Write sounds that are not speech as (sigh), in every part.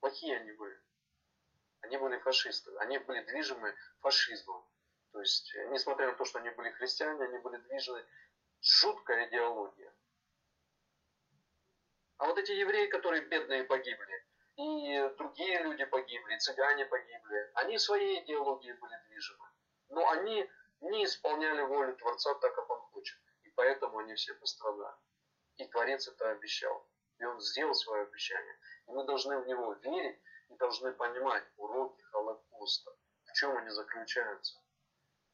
Плохие они были. Они были фашисты. Они были движимы фашизмом. То есть, несмотря на то, что они были христиане, они были движены жуткой идеологией. А вот эти евреи, которые бедные погибли, и другие люди погибли, цыгане погибли, они своей идеологией были движимы. Но они не исполняли волю Творца так, как он хочет. И поэтому они все пострадали. И Творец это обещал. И он сделал свое обещание. И мы должны в него верить и должны понимать уроки Холокоста. В чем они заключаются.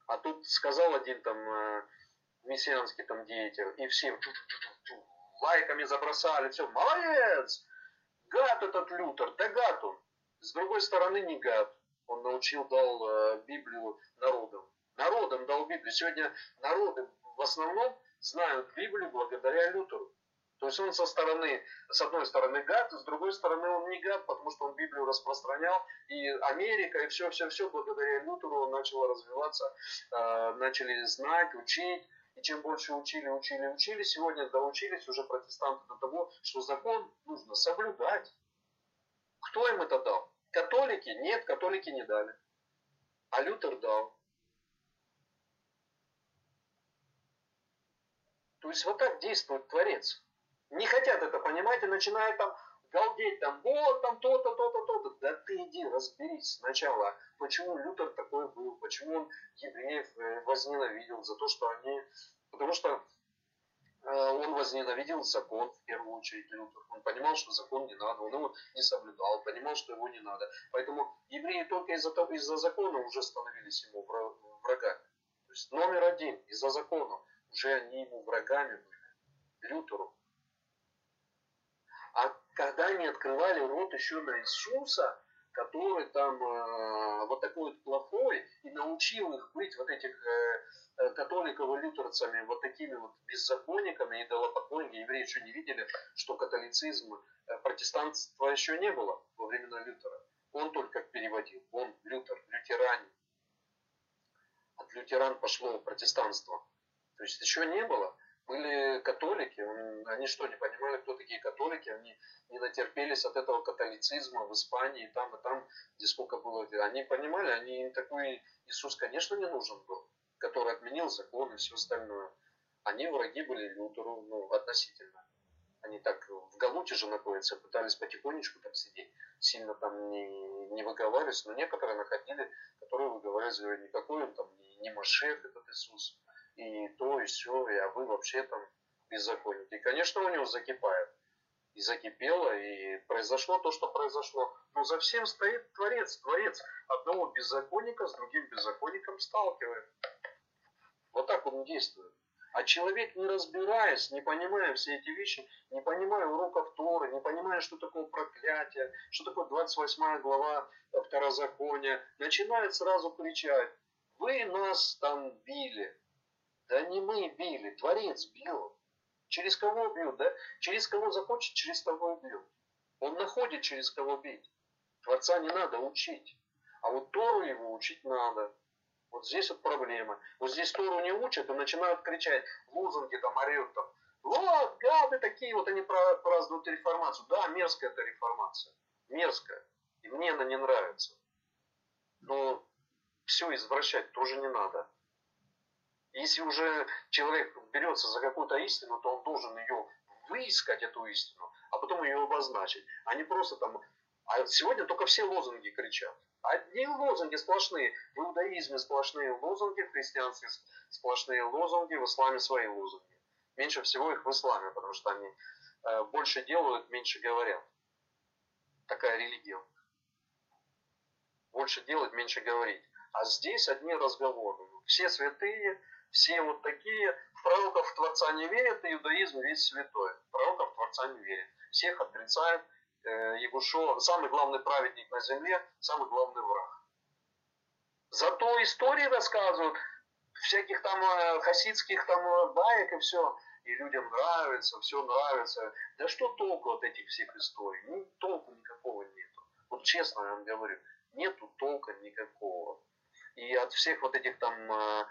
А тут сказал один там э, мессианский там деятель, и все лайками забросали, все, молодец! Гад этот Лютер, да гад он. С другой стороны, не гад. Он научил, дал э, Библию народам. Народам дал Библию. Сегодня народы в основном знают Библию благодаря Лютеру. То есть он со стороны, с одной стороны гад, с другой стороны он не гад, потому что он Библию распространял, и Америка, и все-все-все благодаря Лютеру начало развиваться, э, начали знать, учить, и чем больше учили, учили, учили, сегодня доучились уже протестанты до того, что закон нужно соблюдать. Кто им это дал? Католики? Нет, католики не дали. А Лютер дал. То есть вот так действует Творец. Не хотят это понимать и начинают там галдеть, там, вот, там, то-то, то-то, то-то. Да ты иди, разберись сначала, почему Лютер такой был, почему он евреев э, возненавидел за то, что они... Потому что э, он возненавидел закон, в первую очередь, Лютер. Он понимал, что закон не надо, он его не соблюдал, понимал, что его не надо. Поэтому евреи только из-за из-за закона уже становились ему врагами. То есть номер один, из-за закона, уже они ему врагами были, Лютеру. Когда они открывали рот еще на Иисуса, который там э, вот такой вот плохой, и научил их быть вот этих э, э католиков и лютерцами вот такими вот беззаконниками, идолопоклонниками, евреи еще не видели, что католицизм, э, протестантства еще не было во времена Лютера. Он только переводил, он Лютер, лютеране. От лютеран пошло протестанство. То есть еще не было были католики, они что, не понимали, кто такие католики, они не натерпелись от этого католицизма в Испании, там и там, где сколько было, они понимали, они им такой Иисус, конечно, не нужен был, который отменил закон и все остальное. Они враги были Лютеру, ну, относительно. Они так в Галуте же находятся, пытались потихонечку там сидеть, сильно там не, не выговаривались, но некоторые находили, которые выговаривали, никакой он там не, не Машех этот Иисус, и то, и все, и а вы вообще там беззаконники. И, конечно, у него закипает. И закипело, и произошло то, что произошло. Но за всем стоит Творец. Творец одного беззаконника с другим беззаконником сталкивает. Вот так он действует. А человек, не разбираясь, не понимая все эти вещи, не понимая уроков Торы, не понимая, что такое проклятие, что такое 28 глава Второзакония, начинает сразу кричать, вы нас там били, да не мы били, Творец бил. Через кого бьют, да? Через кого захочет, через того и бьют. Он находит, через кого бить. Творца не надо учить. А вот Тору его учить надо. Вот здесь вот проблема. Вот здесь Тору не учат и начинают кричать, лозунги там орют там. Вот, гады такие, вот они празднуют реформацию. Да, мерзкая эта реформация. Мерзкая. И мне она не нравится. Но все извращать тоже не надо. Если уже человек берется за какую-то истину, то он должен ее выискать, эту истину, а потом ее обозначить. А не просто там... А сегодня только все лозунги кричат. Одни лозунги сплошные. В иудаизме сплошные лозунги, в христианстве сплошные лозунги, в исламе свои лозунги. Меньше всего их в исламе, потому что они э, больше делают, меньше говорят. Такая религия. Больше делать, меньше говорить. А здесь одни разговоры. Все святые, все вот такие. В пророков Творца не верят, иудаизм весь святой. В пророков Творца не верит. Всех отрицает. Э, Егушо, самый главный праведник на земле, самый главный враг. Зато истории рассказывают, всяких там э, хасидских там э, баек и все. И людям нравится, все нравится. Да что толку от этих всех историй? Ну, толку никакого нету. Вот честно я вам говорю, нету толка никакого. И от всех вот этих там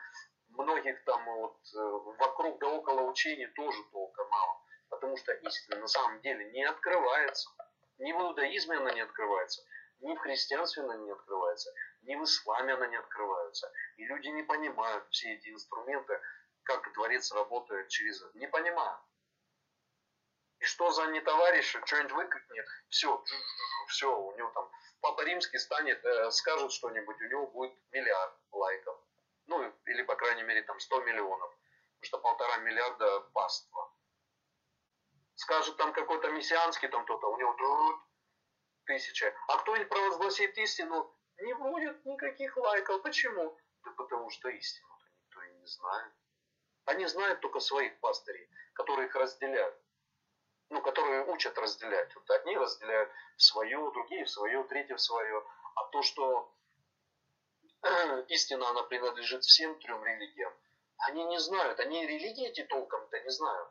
многих там вот э, вокруг да около учений тоже толка мало. Потому что истина на самом деле не открывается. Ни в иудаизме она не открывается, ни в христианстве она не открывается, ни в исламе она не открывается. И люди не понимают все эти инструменты, как дворец работает через это. Не понимают. И что за не товарищ, что-нибудь выкрикнет, все, все, у него там Папа Римский станет, э, скажет что-нибудь, у него будет миллиард лайков. Ну, или, по крайней мере, там 100 миллионов. Потому что полтора миллиарда паства. Скажет там какой-то мессианский там кто-то, у него тысяча. А кто-нибудь провозгласит истину, не будет никаких лайков. Почему? Да потому что истину-то никто и не знает. Они знают только своих пастырей, которые их разделяют. Ну, которые учат разделять. Вот одни разделяют в свое, другие в свое, третьи в свое. А то, что (clears throat) истина, она принадлежит всем трем религиям, они не знают. Они религии эти толком-то не знают.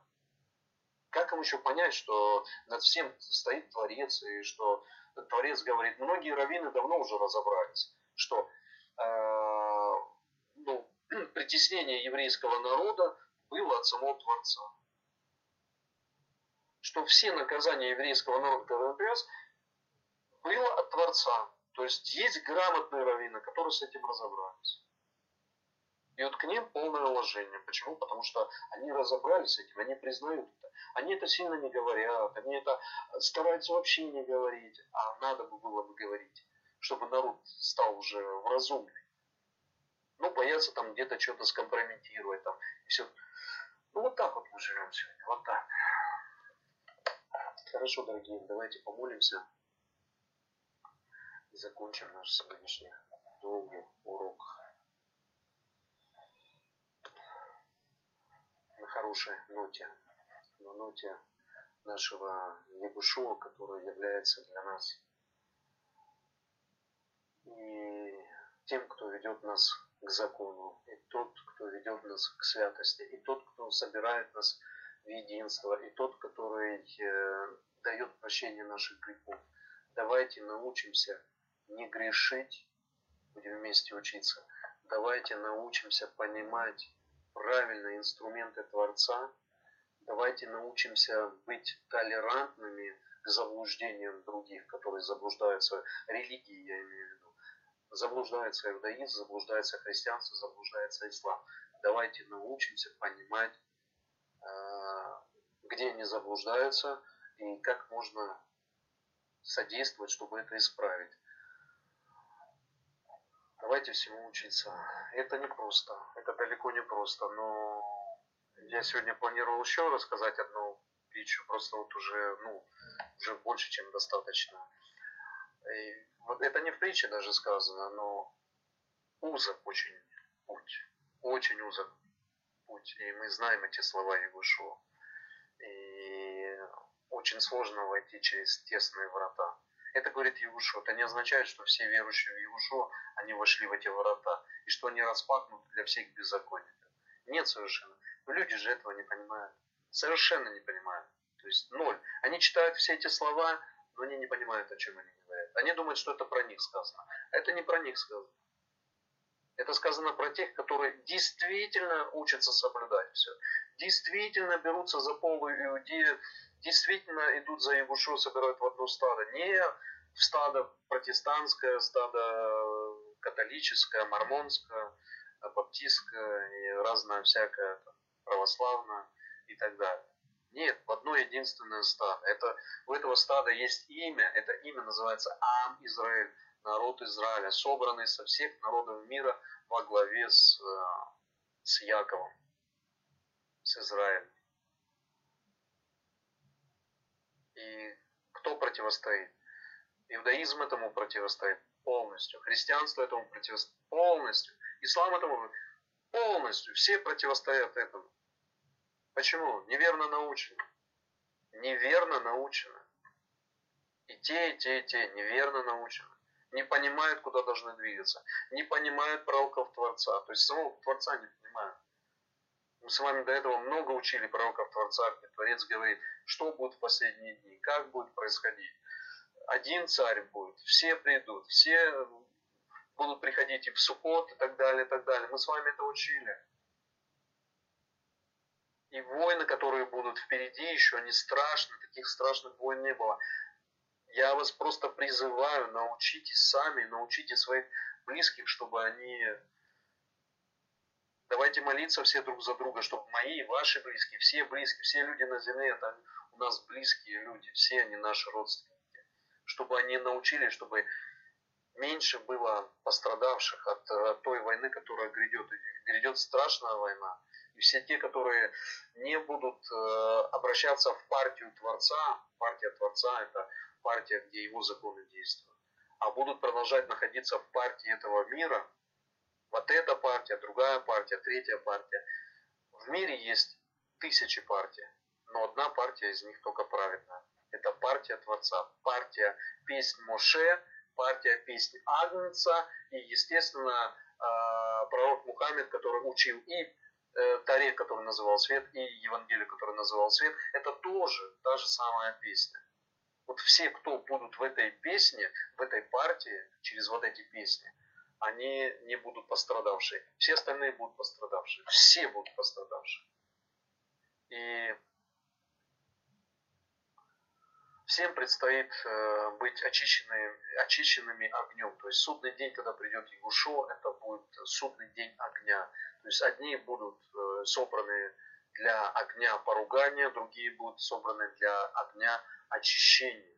Как им еще понять, что над всем стоит Творец, и что Творец говорит, многие раввины давно уже разобрались, что э, ну, (clears throat) притеснение еврейского народа было от самого Творца. Что все наказания еврейского народа, который привез, было от Творца. То есть есть грамотные раввины, которые с этим разобрались. И вот к ним полное уважение. Почему? Потому что они разобрались с этим, они признают это. Они это сильно не говорят, они это стараются вообще не говорить, а надо бы было бы говорить, чтобы народ стал уже вразумный. Ну, боятся там где-то что-то скомпрометировать там, и все. Ну, вот так вот мы живем сегодня, вот так. Хорошо, дорогие, давайте помолимся и закончим наш сегодняшний долгий урок. На хорошей ноте, на ноте нашего Ягушуа, который является для нас и тем, кто ведет нас к закону, и тот, кто ведет нас к святости, и тот, кто собирает нас в единство, и тот, который э, дает прощение наших грехов. Давайте научимся не грешить, будем вместе учиться. Давайте научимся понимать правильные инструменты Творца. Давайте научимся быть толерантными к заблуждениям других, которые заблуждаются, религии я имею в виду. Заблуждается иудаизм, заблуждается христианство, заблуждается ислам. Давайте научимся понимать, а, где они заблуждаются и как можно содействовать, чтобы это исправить. Давайте всему учиться. Это не просто, это далеко не просто, но я сегодня планировал еще рассказать одну притчу, просто вот уже, ну, уже больше, чем достаточно. И вот это не в притче даже сказано, но узок очень путь, очень узок путь. И мы знаем эти слова Егушо. И очень сложно войти через тесные врата. Это говорит Иешуа. Это не означает, что все верующие в Иешуа, они вошли в эти ворота, и что они распахнуты для всех беззаконников. Нет совершенно. Но люди же этого не понимают. Совершенно не понимают. То есть ноль. Они читают все эти слова, но они не понимают, о чем они говорят. Они думают, что это про них сказано. А это не про них сказано. Это сказано про тех, которые действительно учатся соблюдать все. Действительно берутся за полу иудею действительно идут за Ягушу, собирают в одно стадо. Не в стадо протестантское, стадо католическое, мормонское, баптистское и разное всякое, православное и так далее. Нет, в одно единственное стадо. Это, у этого стада есть имя. Это имя называется Ам Израиль, народ Израиля, собранный со всех народов мира во главе с, э, с Яковом, с Израилем. И кто противостоит? Иудаизм этому противостоит полностью. Христианство этому противостоит полностью. Ислам этому полностью. Все противостоят этому. Почему? Неверно научены. Неверно научены. И те, и те, и те неверно научены. Не понимают, куда должны двигаться. Не понимают пророков Творца. То есть самого Творца не понимают. Мы с вами до этого много учили пророков Творца, где Творец говорит, что будет в последние дни, как будет происходить. Один царь будет, все придут, все будут приходить и в Сукот и так далее, и так далее. Мы с вами это учили. И войны, которые будут впереди, еще не страшны, таких страшных войн не было. Я вас просто призываю, научитесь сами, научите своих близких, чтобы они... Давайте молиться все друг за друга, чтобы мои, ваши близкие, все близкие, все люди на земле, это у нас близкие люди, все они наши родственники. Чтобы они научились, чтобы меньше было пострадавших от, от той войны, которая грядет. Грядет страшная война. И все те, которые не будут э, обращаться в партию Творца, партия Творца это партия, где его законы действуют, а будут продолжать находиться в партии этого мира, вот эта партия, другая партия, третья партия. В мире есть тысячи партий, но одна партия из них только правильная. Это партия Творца, партия песнь Моше, партия песни Агнца и, естественно, а, пророк Мухаммед, который учил и э, Таре, который называл свет, и Евангелие, который называл свет, это тоже та же самая песня. Вот все, кто будут в этой песне, в этой партии, через вот эти песни, они не будут пострадавшие. Все остальные будут пострадавшие. Все будут пострадавшие. И всем предстоит э, быть очищенными, очищенными огнем. То есть судный день, когда придет Егушо, это будет судный день огня. То есть одни будут э, собраны для огня поругания, другие будут собраны для огня очищения.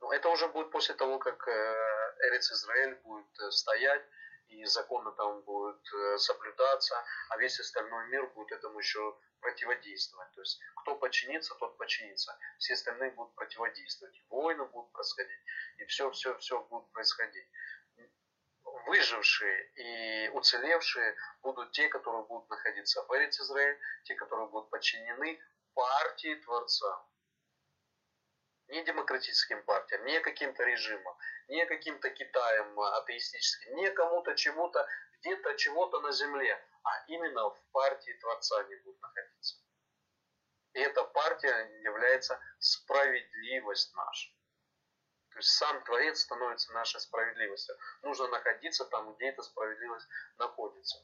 Но это уже будет после того, как э, Эрец Израиль будет стоять, и законы там будут соблюдаться, а весь остальной мир будет этому еще противодействовать. То есть кто подчинится, тот подчинится. Все остальные будут противодействовать. войны будут происходить, и все, все, все будет происходить. Выжившие и уцелевшие будут те, которые будут находиться в Эрец Израиль, те, которые будут подчинены партии Творца. Не демократическим партиям, не каким-то режимам, не каким-то Китаем атеистическим, не кому-то чему-то, где-то чего-то на земле, а именно в партии Творца они будут находиться. И эта партия является справедливость наша. То есть сам Творец становится нашей справедливостью. Нужно находиться там, где эта справедливость находится.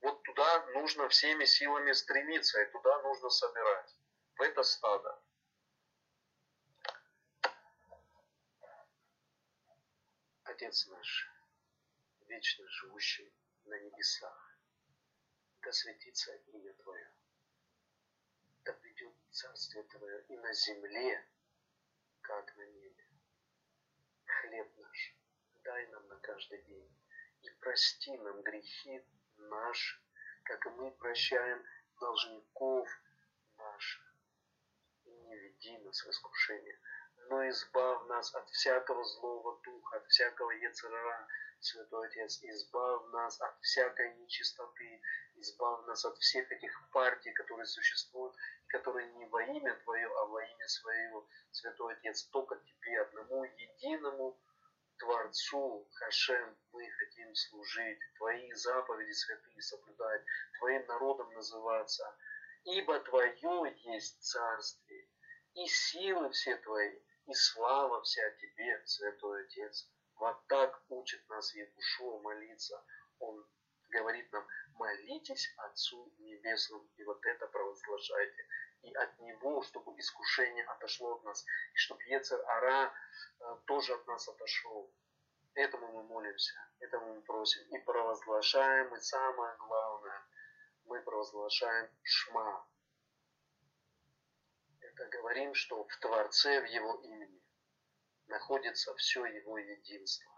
Вот туда нужно всеми силами стремиться, и туда нужно собирать. В это стадо. Отец наш, вечно живущий на небесах, да светится имя Твое, да придет Царствие Твое и на земле, как на небе. Хлеб наш дай нам на каждый день, и прости нам грехи наши, как и мы прощаем должников наших. И не веди нас в искушение, но избавь нас от всякого злого духа, от всякого яцерара, Святой Отец, избавь нас от всякой нечистоты, избавь нас от всех этих партий, которые существуют, которые не во имя Твое, а во имя Свое, Святой Отец, только Тебе, одному единому Творцу, Хашем, мы хотим служить, Твои заповеди святые соблюдать, Твоим народом называться, ибо Твое есть царствие, и силы все Твои, и слава вся Тебе, Святой Отец. Вот так учит нас Егушо молиться. Он говорит нам, молитесь Отцу Небесному, и вот это провозглашайте. И от Него, чтобы искушение отошло от нас, и чтобы Ецер Ара э, тоже от нас отошел. Этому мы молимся, этому мы просим. И провозглашаем, и самое главное, мы провозглашаем Шма. Это говорим, что в Творце, в Его имени находится все его единство,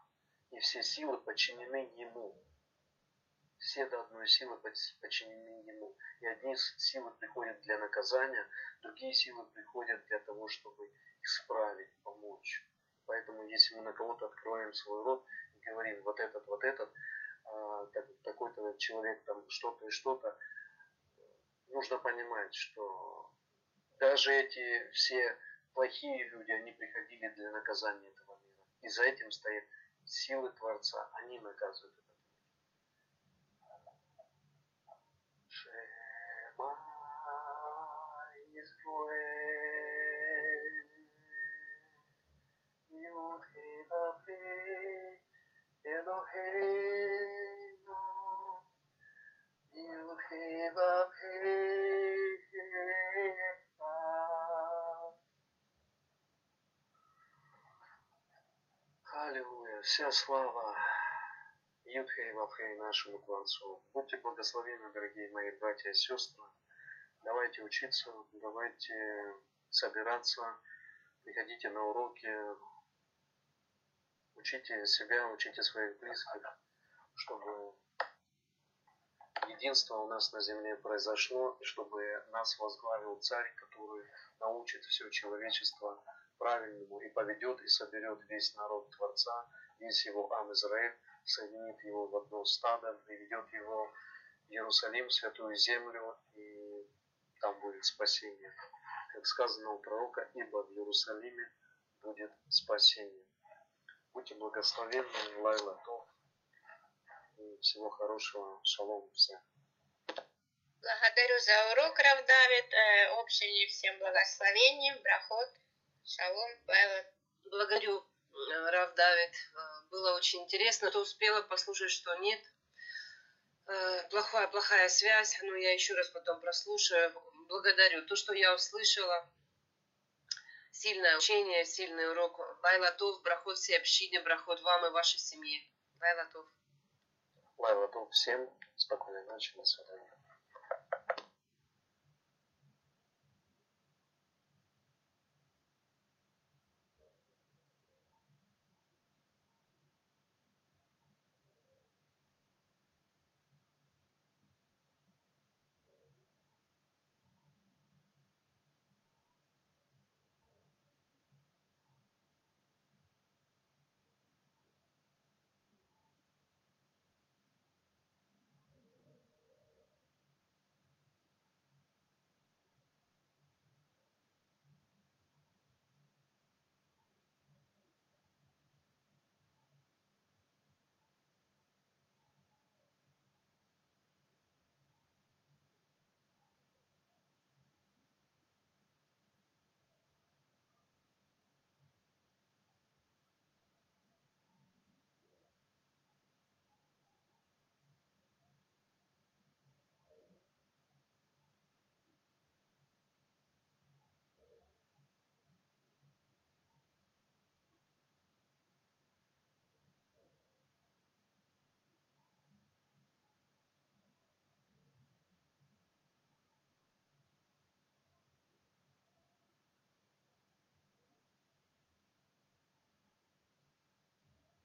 и все силы подчинены ему. Все до одной силы подчинены ему. И одни силы приходят для наказания, другие силы приходят для того, чтобы исправить, помочь. Поэтому если мы на кого-то открываем свой рот и говорим вот этот, вот этот, а, такой-то человек там что-то и что-то, нужно понимать, что даже эти все плохие люди, они приходили для наказания этого мира. И за этим стоят силы Творца. Они наказывают этот мир. Шема Eloheinu, Eloheinu, Аллилуйя, вся слава Юдхей Вавхей нашему Творцу. Будьте благословенны, дорогие мои братья и сестры. Давайте учиться, давайте собираться, приходите на уроки, учите себя, учите своих близких, чтобы единство у нас на земле произошло, и чтобы нас возглавил царь, который научит все человечество правильному и поведет и соберет весь народ Творца, весь его Ам Израиль, соединит его в одно стадо, приведет его в Иерусалим, святую землю, и там будет спасение. Как сказано у пророка, ибо в Иерусалиме будет спасение. Будьте благословенны, Лайла То. И всего хорошего. Шалом всем. Благодарю за урок, Рав Давид. Э, общее всем благословений, брахот, шалом, Лайла. Благодарю, э, Рав Давид. Э, Было очень интересно. То успела послушать, что нет. Э, Плохая, плохая связь. Ну, я еще раз потом прослушаю. Благодарю. То, что я услышала. Сильное учение, сильный урок. Лайлатов, брахот всей общине, брахот вам и вашей семье. Лайлатов. Лайла То. Всем спокойной ночи. До свидания.